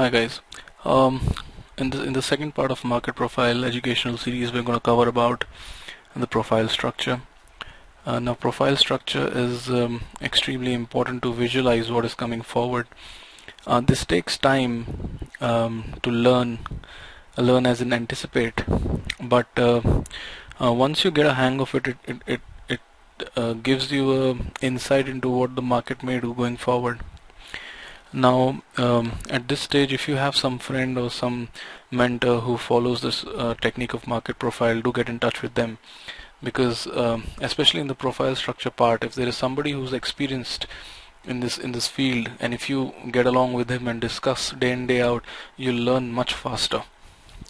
Hi guys. Um, in the in the second part of market profile educational series, we're going to cover about the profile structure. Uh, now, profile structure is um, extremely important to visualize what is coming forward. Uh, this takes time um, to learn, learn as in anticipate. But uh, uh once you get a hang of it, it it it, it uh, gives you a insight into what the market may do going forward now um, at this stage if you have some friend or some mentor who follows this uh, technique of market profile do get in touch with them. Because um, especially in the profile structure part if there is somebody who's experienced in this in this field and if you get along with him and discuss day in day out you'll learn much faster.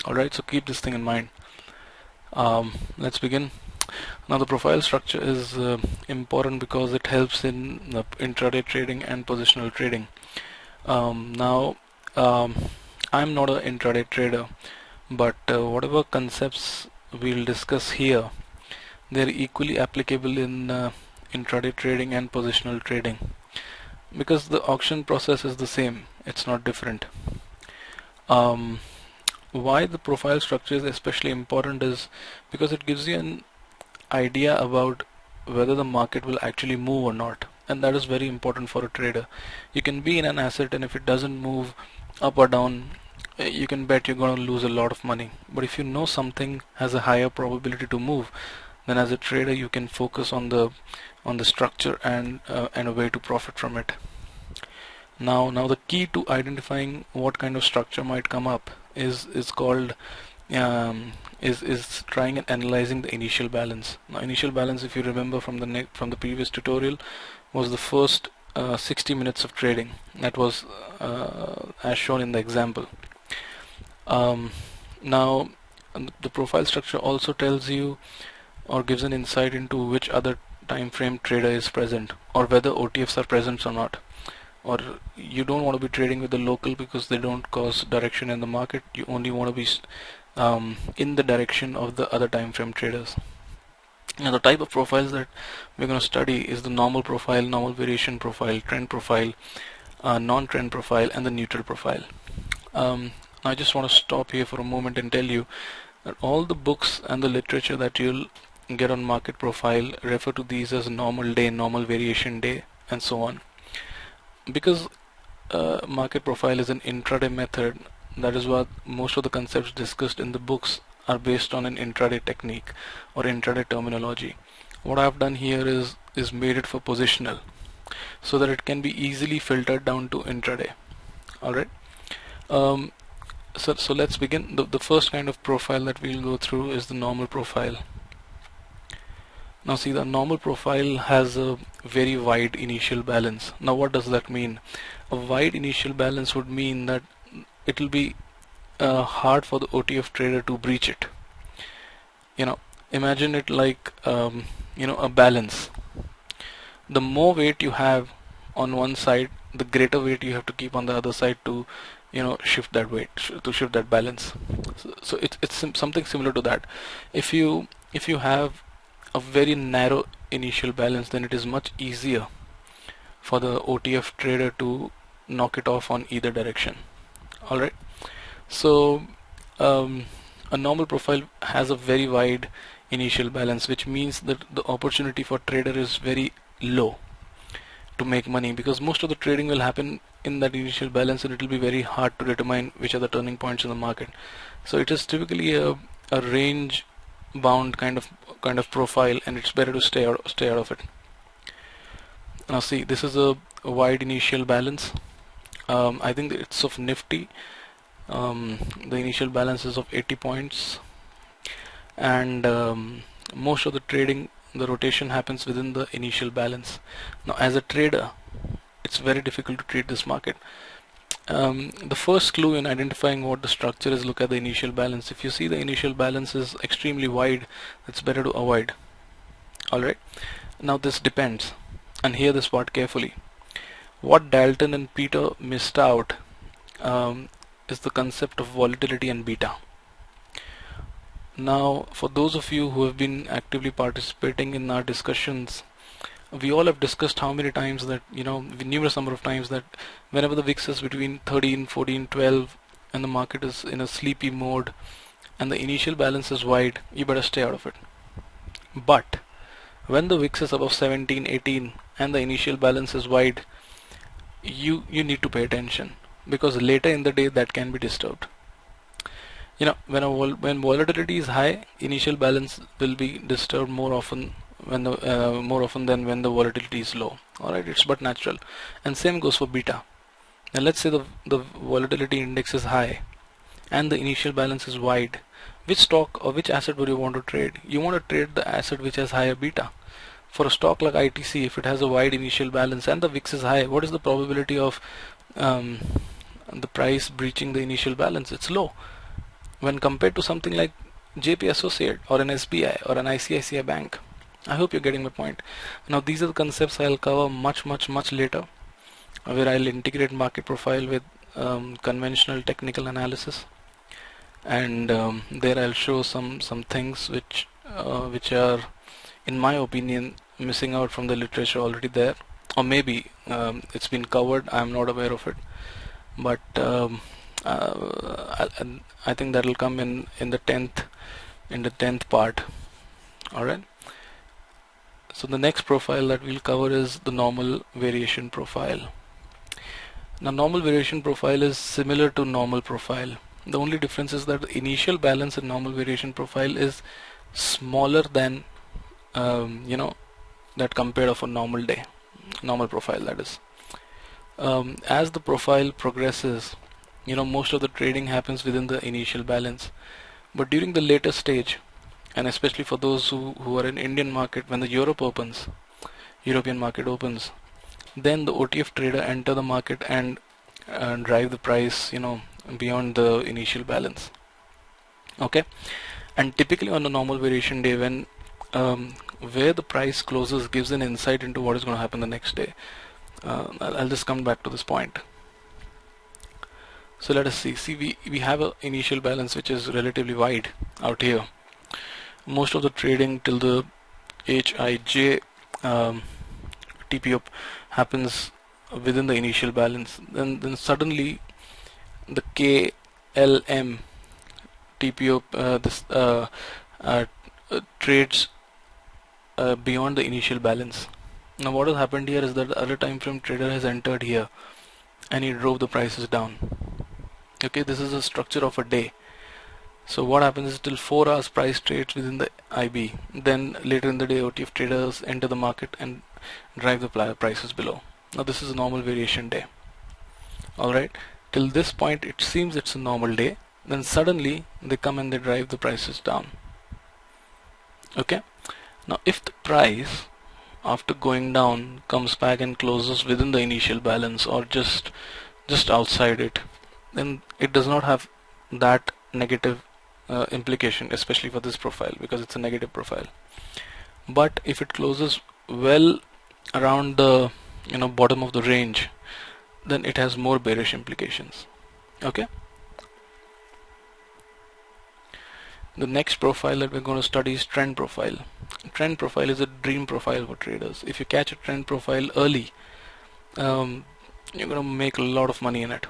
Alright so keep this thing in mind. Um, let's begin. Now the profile structure is uh, important because it helps in intraday trading and positional trading um, now um, I'm not an intraday trader but uh, whatever concepts we'll discuss here they're equally applicable in uh, intraday trading and positional trading. Because the auction process is the same it's not different. Um, why the profile structure is especially important is because it gives you an idea about whether the market will actually move or not and that is very important for a trader. You can be in an asset and if it doesn't move up or down eh, you can bet you're going to lose a lot of money. But if you know something has a higher probability to move then as a trader you can focus on the on the structure and uh, and a way to profit from it. Now now the key to identifying what kind of structure might come up is is called um, is is trying and analyzing the initial balance. Now, initial balance, if you remember from the from the previous tutorial, was the first uh, 60 minutes of trading. That was uh, as shown in the example. Um, now, the profile structure also tells you or gives an insight into which other time frame trader is present or whether OTFs are present or not or you don't want to be trading with the local because they don't cause direction in the market you only want to be um, in the direction of the other time frame traders. Now the type of profiles that we're going to study is the normal profile, normal variation profile, trend profile, uh, non-trend profile and the neutral profile. Um, I just want to stop here for a moment and tell you that all the books and the literature that you'll get on market profile refer to these as normal day, normal variation day and so on. Because uh, market profile is an intraday method that is what most of the concepts discussed in the books are based on an intraday technique or intraday terminology. What I've done here is is made it for positional so that it can be easily filtered down to intraday. Alright. Um, so, so let's begin. The, the first kind of profile that we'll go through is the normal profile. Now see the normal profile has a very wide initial balance. Now what does that mean? A wide initial balance would mean that it will be uh, hard for the OTF trader to breach it. You know, imagine it like um, you know a balance. The more weight you have on one side, the greater weight you have to keep on the other side to you know shift that weight to shift that balance. So, so it's it's something similar to that. If you if you have a very narrow initial balance, then it is much easier for the OTF trader to knock it off on either direction. All right so um, a normal profile has a very wide initial balance which means that the opportunity for trader is very low to make money because most of the trading will happen in that initial balance and it will be very hard to determine which are the turning points in the market. So it is typically a, a range bound kind of kind of profile and it's better to stay out stay out of it. Now see this is a, a wide initial balance. Um, I think it's of nifty um, the initial balance is of 80 points. And um, most of the trading the rotation happens within the initial balance. Now as a trader it's very difficult to trade this market. Um, the first clue in identifying what the structure is look at the initial balance. If you see the initial balance is extremely wide it's better to avoid. Alright? Now this depends. And hear this part carefully. What Dalton and Peter missed out um, is the concept of volatility and beta. Now, for those of you who have been actively participating in our discussions we all have discussed how many times that you know numerous number of times that whenever the VIX is between 13 14 12 and the market is in a sleepy mode and the initial balance is wide you better stay out of it but when the VIX is above 17 18 and the initial balance is wide you you need to pay attention because later in the day that can be disturbed. You know when vol when volatility is high initial balance will be disturbed more often when the uh, more often than when the volatility is low. All right it's but natural. And same goes for beta. Now let's say the the volatility index is high and the initial balance is wide. Which stock or which asset would you want to trade? You want to trade the asset which has higher beta. For a stock like ITC if it has a wide initial balance and the VIX is high what is the probability of um, the price breaching the initial balance. It's low. When compared to something like JP Associate or an SBI or an ICICI Bank I hope you're getting my point. Now these are the concepts I'll cover much much much later where I'll integrate market profile with um, conventional technical analysis. And um, there I'll show some some things which uh, which are in my opinion missing out from the literature already there. Or maybe um, it's been covered. I'm not aware of it but um, uh, I, I think that will come in in the 10th in the 10th part alright so the next profile that we'll cover is the normal variation profile. Now normal variation profile is similar to normal profile. The only difference is that the initial balance in normal variation profile is smaller than um, you know that compared of a normal day, normal profile that is. Um, as the profile progresses, you know most of the trading happens within the initial balance, but during the later stage, and especially for those who, who are in Indian market when the Europe opens European market opens then the OTF trader enter the market and, and drive the price you know beyond the initial balance. Okay? And typically on a normal variation day when um, where the price closes gives an insight into what is going to happen the next day uh, I'll, just come back to this point. So let us see. See we, we have an initial balance which is relatively wide out here. Most of the trading till the HIJ um, TPO happens within the initial balance. Then then suddenly the KLM TPO uh, this uh, uh, trades uh, beyond the initial balance now what has happened here is that the other time frame trader has entered here and he drove the prices down okay this is a structure of a day so what happens is till 4 hours price trades within the IB. Then later in the day OTF traders enter the market and drive the prices below. Now this is a normal variation day. Alright. Till this point it seems it's a normal day. Then suddenly they come and they drive the prices down. Okay. Now if the price after going down comes back and closes within the initial balance or just just outside it then it does not have that negative uh, implication especially for this profile because it's a negative profile. But if it closes well around the you know bottom of the range then it has more bearish implications. Okay? The next profile that we're going to study is trend profile trend profile is a dream profile for traders. If you catch a trend profile early um, you're going to make a lot of money in it.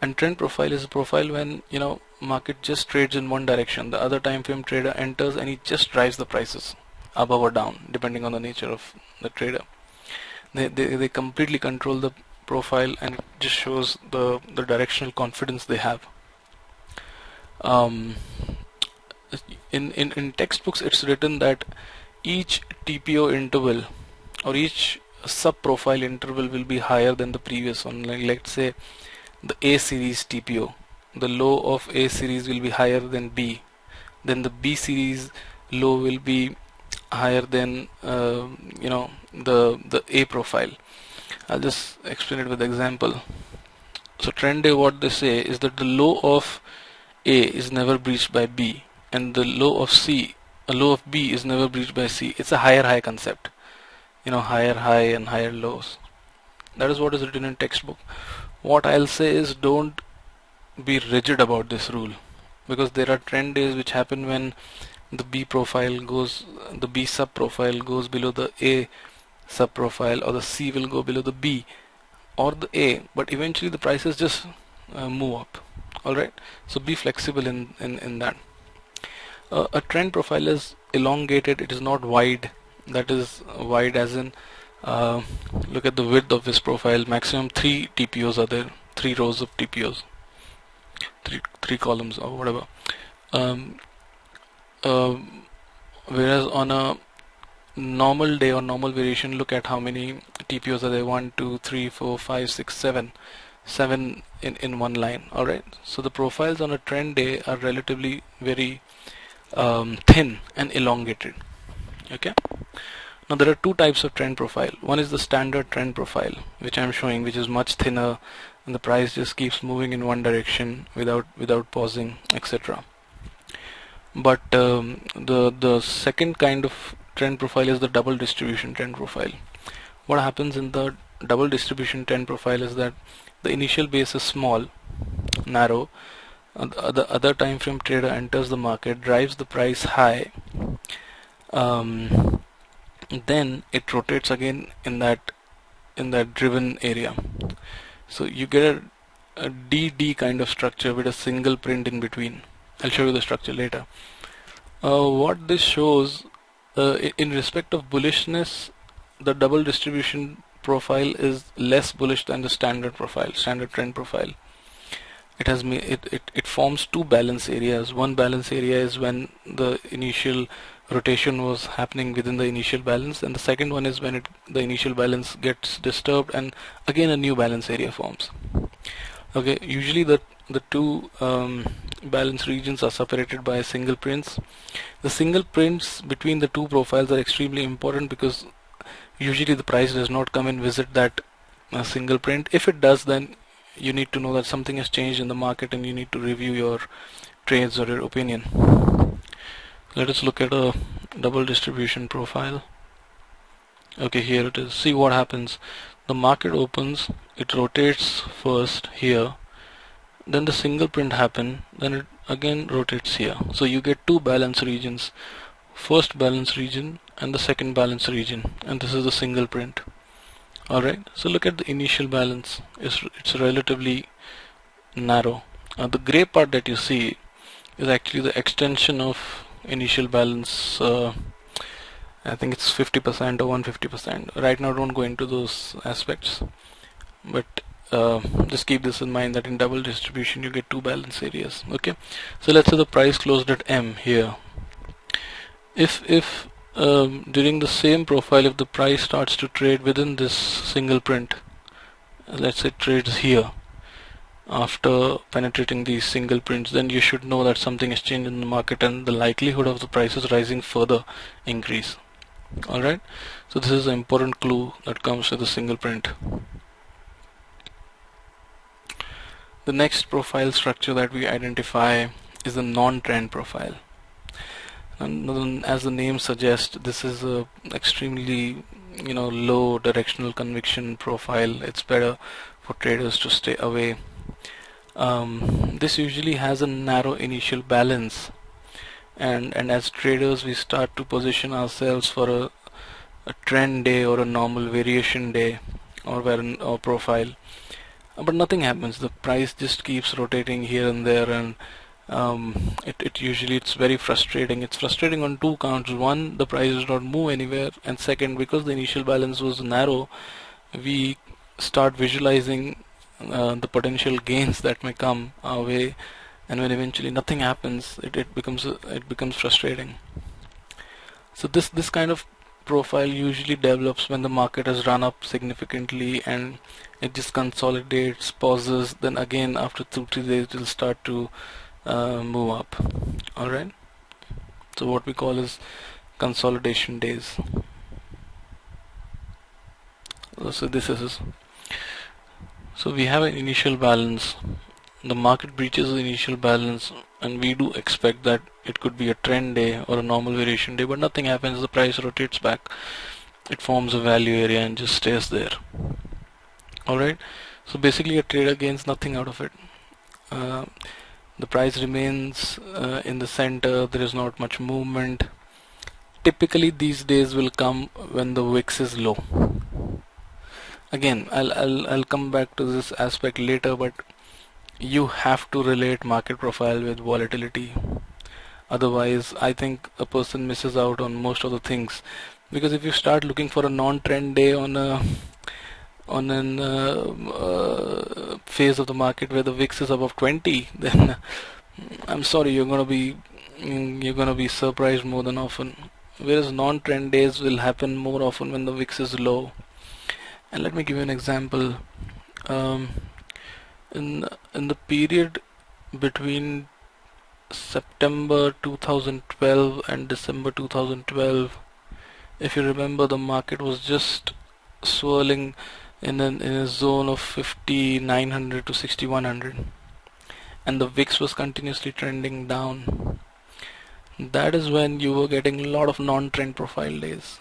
And trend profile is a profile when you know market just trades in one direction. The other time frame trader enters and he just drives the prices above or down depending on the nature of the trader. They, they, they completely control the profile and it just shows the the directional confidence they have. Um, in, in in textbooks it's written that each TPO interval or each sub profile interval will be higher than the previous one. Like let's say the A series TPO the low of A series will be higher than B. Then the B series low will be higher than uh, you know the the A profile. I'll just explain it with example. So trend day what they say is that the low of A is never breached by B and the low of C a low of B is never breached by C. It's a higher high concept. You know higher high and higher lows that is what is written in textbook. What I'll say is don't be rigid about this rule. Because there are trend days which happen when the B profile goes the B sub profile goes below the A sub profile or the C will go below the B or the A but eventually the prices just uh, move up. Alright? So be flexible in, in, in that uh, a trend profile is elongated it is not wide. That is wide as in uh, look at the width of this profile maximum three TPOs are there three rows of TPOs three three columns or whatever. Um, uh, whereas on a normal day or normal variation look at how many TPOs are there one two three four five six seven seven in in one line all right so the profiles on a trend day are relatively very um, thin and elongated. Okay? Now there are two types of trend profile. One is the standard trend profile which I'm showing which is much thinner and the price just keeps moving in one direction without without pausing etc but um, the the second kind of trend profile is the double distribution trend profile. What happens in the double distribution trend profile is that the initial base is small, narrow, the other time frame trader enters the market, drives the price high, um, then it rotates again in that in that driven area. So you get a, a DD kind of structure with a single print in between. I'll show you the structure later. Uh, what this shows uh, in respect of bullishness the double distribution profile is less bullish than the standard profile standard trend profile it has it, it, it forms two balance areas. One balance area is when the initial rotation was happening within the initial balance and the second one is when it, the initial balance gets disturbed and again a new balance area forms. Okay usually the the two um, balance regions are separated by a single prints. The single prints between the two profiles are extremely important because usually the price does not come and visit that uh, single print. If it does then you need to know that something has changed in the market and you need to review your trades or your opinion. Let us look at a double distribution profile. Okay here it is. See what happens. The market opens it rotates first here then the single print happen then it again rotates here. So you get two balance regions first balance region and the second balance region and this is the single print alright so look at the initial balance. It's, it's relatively narrow. Uh, the gray part that you see is actually the extension of initial balance uh, I think it's 50% or 150% right now don't go into those aspects. But uh, just keep this in mind that in double distribution you get two balance areas okay? So let's say the price closed at M here. If if um, during the same profile if the price starts to trade within this single print let's say trades here after penetrating these single prints then you should know that something has changed in the market and the likelihood of the prices rising further increase. Alright so this is an important clue that comes with a single print. The next profile structure that we identify is the non-trend profile. And as the name suggests, this is a extremely you know low directional conviction profile. It's better for traders to stay away. Um, this usually has a narrow initial balance and and as traders we start to position ourselves for a, a trend day or a normal variation day or where or profile but nothing happens the price just keeps rotating here and there and um, it, it usually it's very frustrating. It's frustrating on two counts. One the price does not move anywhere. And second because the initial balance was narrow we start visualizing uh, the potential gains that may come our way. And when eventually nothing happens it, it becomes it becomes frustrating. So this this kind of profile usually develops when the market has run up significantly and it just consolidates, pauses, then again after two, three days it will start to uh, move up. Alright. So what we call is consolidation days. So this is so we have an initial balance. The market breaches the initial balance and we do expect that it could be a trend day or a normal variation day but nothing happens the price rotates back it forms a value area and just stays there alright so basically a trader gains nothing out of it uh, the price remains uh, in the center. There is not much movement. Typically these days will come when the VIX is low. Again I'll, I'll, I'll come back to this aspect later but you have to relate market profile with volatility. Otherwise I think a person misses out on most of the things. Because if you start looking for a non-trend day on a on an uh, uh, phase of the market where the VIX is above 20 then I'm sorry you're gonna be you're gonna be surprised more than often. Whereas non-trend days will happen more often when the VIX is low. And let me give you an example. Um, in in the period between September 2012 and December 2012 if you remember the market was just swirling in, in a zone of 5900 to 6100 and the VIX was continuously trending down. That is when you were getting a lot of non-trend profile days.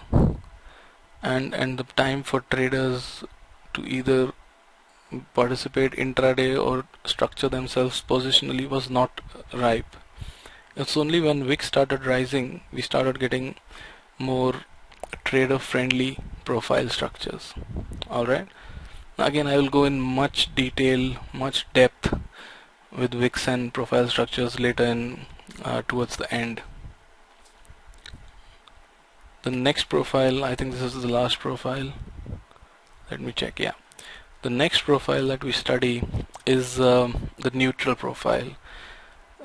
And and the time for traders to either participate intraday or structure themselves positionally was not ripe. It's only when VIX started rising we started getting more trader friendly profile structures. Alright again I will go in much detail much depth with VIX and profile structures later in uh, towards the end. The next profile I think this is the last profile. Let me check yeah. The next profile that we study is um, the neutral profile.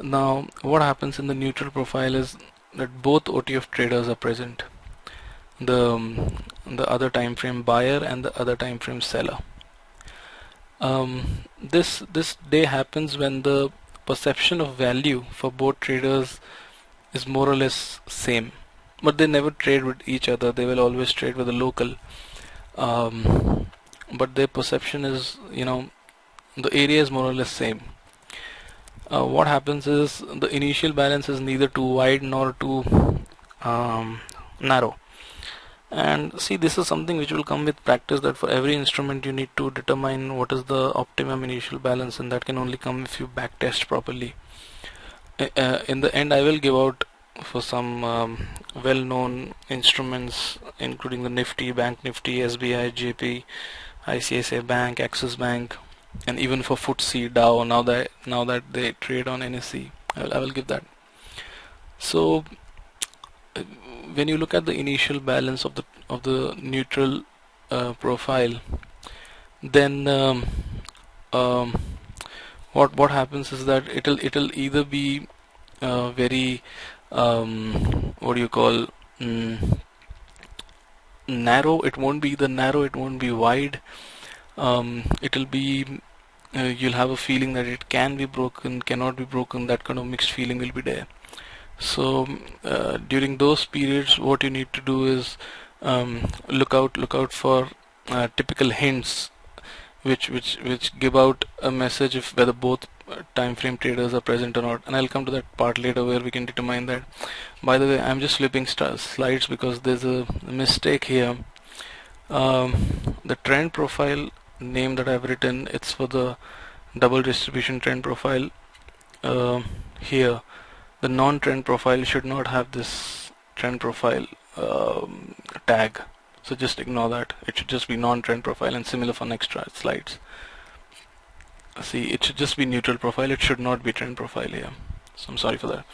Now what happens in the neutral profile is that both OTF traders are present the um, the other time frame buyer and the other time frame seller. Um, this this day happens when the perception of value for both traders is more or less same. But they never trade with each other. They will always trade with a local. Um, but their perception is you know the area is more or less same. Uh, what happens is the initial balance is neither too wide nor too um, narrow and see this is something which will come with practice that for every instrument you need to determine what is the optimum initial balance and that can only come if you back test properly. Uh, in the end I will give out for some um, well-known instruments including the Nifty, Bank Nifty, SBI, JP, ICICI Bank, Axis Bank and even for FTSE Dow now that now that they trade on NSE I will, I will give that. So when you look at the initial balance of the of the neutral uh, profile then um, um, what what happens is that it'll it'll either be uh, very um, what do you call mm, narrow it won't be the narrow it won't be wide um, it'll be uh, you'll have a feeling that it can be broken cannot be broken that kind of mixed feeling will be there so uh, during those periods what you need to do is um, look out look out for uh, typical hints which which which give out a message of whether both uh, time frame traders are present or not. And I'll come to that part later where we can determine that. By the way I'm just flipping slides because there's a mistake here. Um, the trend profile name that I've written it's for the double distribution trend profile uh, here the non-trend profile should not have this trend profile um, tag. So just ignore that. It should just be non-trend profile and similar for next slides. See it should just be neutral profile. It should not be trend profile here. So I'm sorry for that.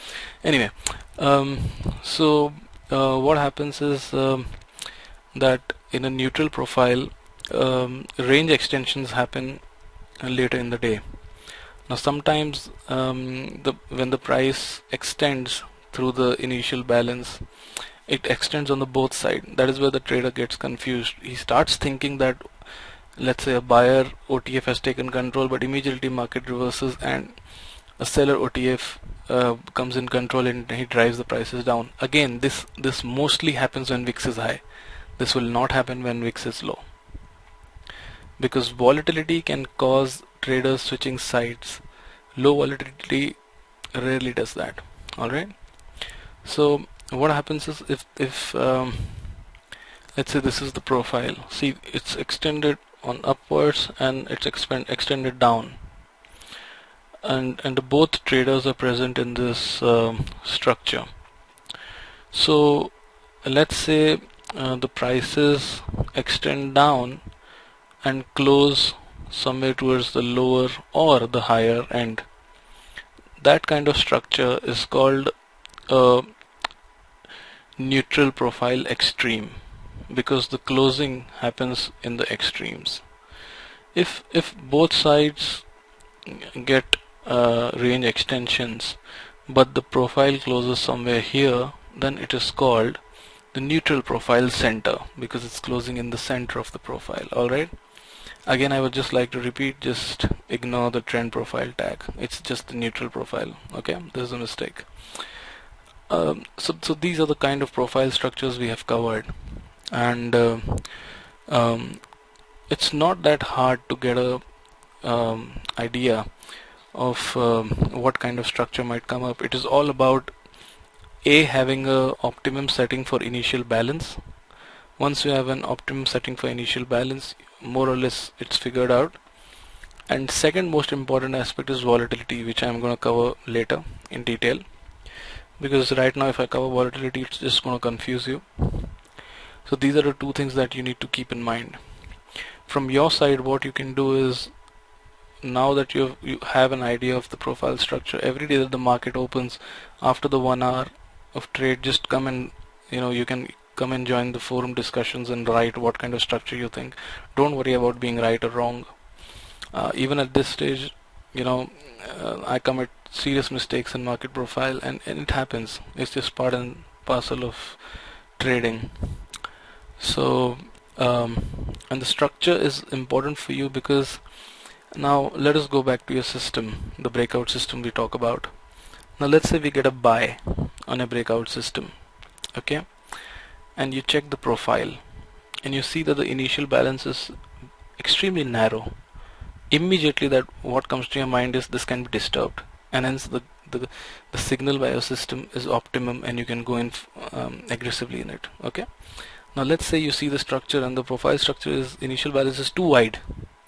Anyway um, so uh, what happens is um, that in a neutral profile um, range extensions happen later in the day now sometimes um, the when the price extends through the initial balance it extends on the both side. That is where the trader gets confused. He starts thinking that let's say a buyer OTF has taken control but immediately market reverses and a seller OTF uh, comes in control and he drives the prices down. Again this this mostly happens when VIX is high. This will not happen when VIX is low. Because volatility can cause traders switching sides. Low volatility rarely does that. Alright? So what happens is if if um, let's say this is the profile. See it's extended on upwards and it's expand extended down. And and both traders are present in this um, structure. So let's say uh, the prices extend down and close somewhere towards the lower or the higher end. That kind of structure is called a neutral profile extreme because the closing happens in the extremes. If if both sides get uh, range extensions but the profile closes somewhere here then it is called the neutral profile center because it's closing in the center of the profile. Alright again I would just like to repeat just ignore the trend profile tag. It's just the neutral profile okay? This is a mistake. Um, so, so these are the kind of profile structures we have covered. And uh, um, it's not that hard to get a um, idea of um, what kind of structure might come up. It is all about a having a optimum setting for initial balance. Once you have an optimum setting for initial balance more or less it's figured out. And second most important aspect is volatility which I'm going to cover later in detail. Because right now if I cover volatility it's just going to confuse you. So these are the two things that you need to keep in mind. From your side what you can do is now that you have, you have an idea of the profile structure every day that the market opens after the one hour of trade just come and you know you can come and join the forum discussions and write what kind of structure you think. Don't worry about being right or wrong. Uh, even at this stage you know uh, I commit serious mistakes in market profile and, and it happens. It's just part and parcel of trading. So um, and the structure is important for you because now let us go back to your system the breakout system we talk about. Now let's say we get a buy on a breakout system okay and you check the profile and you see that the initial balance is extremely narrow. Immediately that what comes to your mind is this can be disturbed and hence the the, the signal by your system is optimum and you can go in um, aggressively in it okay? Now let's say you see the structure and the profile structure is initial balance is too wide.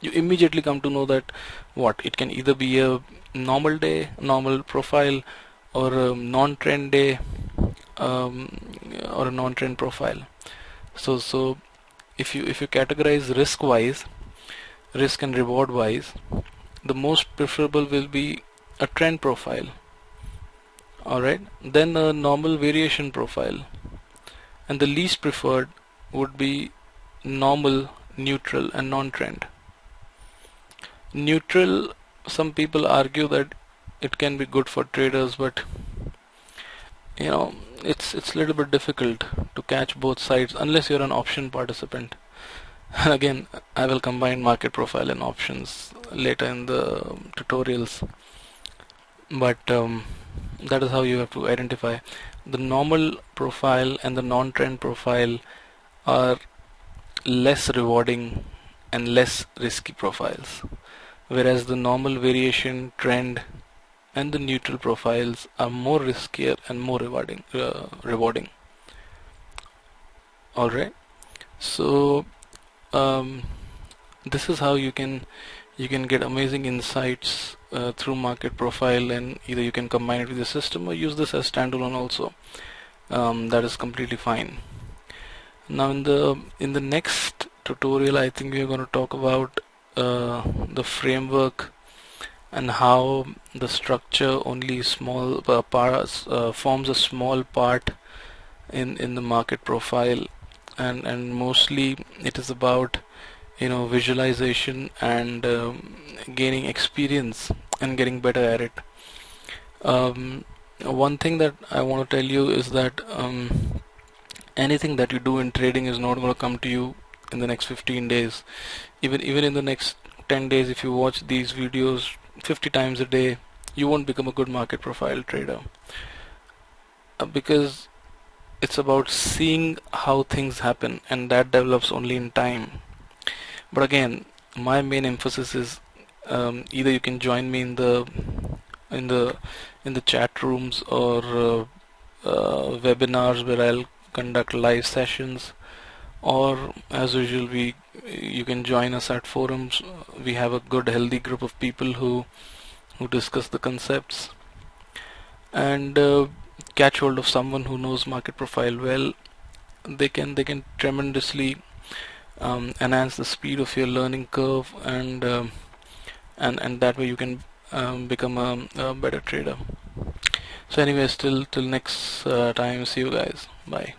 You immediately come to know that what? It can either be a normal day normal profile or non-trend day um, or a non-trend profile. So so if you if you categorize risk wise risk and reward wise the most preferable will be a trend profile. Alright? Then a normal variation profile. And the least preferred would be normal neutral and non-trend. Neutral some people argue that it can be good for traders but you know it's it's a little bit difficult to catch both sides unless you're an option participant. Again I will combine market profile and options later in the tutorials. But um, that is how you have to identify. The normal profile and the non-trend profile are less rewarding and less risky profiles. Whereas the normal variation trend and the neutral profiles are more riskier and more rewarding uh, rewarding. Alright so um, this is how you can you can get amazing insights uh, through market profile and either you can combine it with the system or use this as standalone also. Um, that is completely fine. Now in the in the next tutorial I think we are going to talk about uh, the framework and how the structure only small uh, parts uh, forms a small part in in the market profile. And and mostly it is about you know visualization and um, gaining experience and getting better at it. Um, one thing that I want to tell you is that um, anything that you do in trading is not going to come to you in the next 15 days. Even even in the next 10 days if you watch these videos 50 times a day you won't become a good market profile trader. Uh, because it's about seeing how things happen and that develops only in time. But again my main emphasis is um, either you can join me in the in the in the chat rooms or uh, uh, webinars where I'll conduct live sessions or as usual we you can join us at forums. We have a good healthy group of people who who discuss the concepts. And uh, catch hold of someone who knows market profile well. They can they can tremendously um, enhance the speed of your learning curve and um, and and that way you can um, become a, a, better trader. So anyway till till next uh, time see you guys. Bye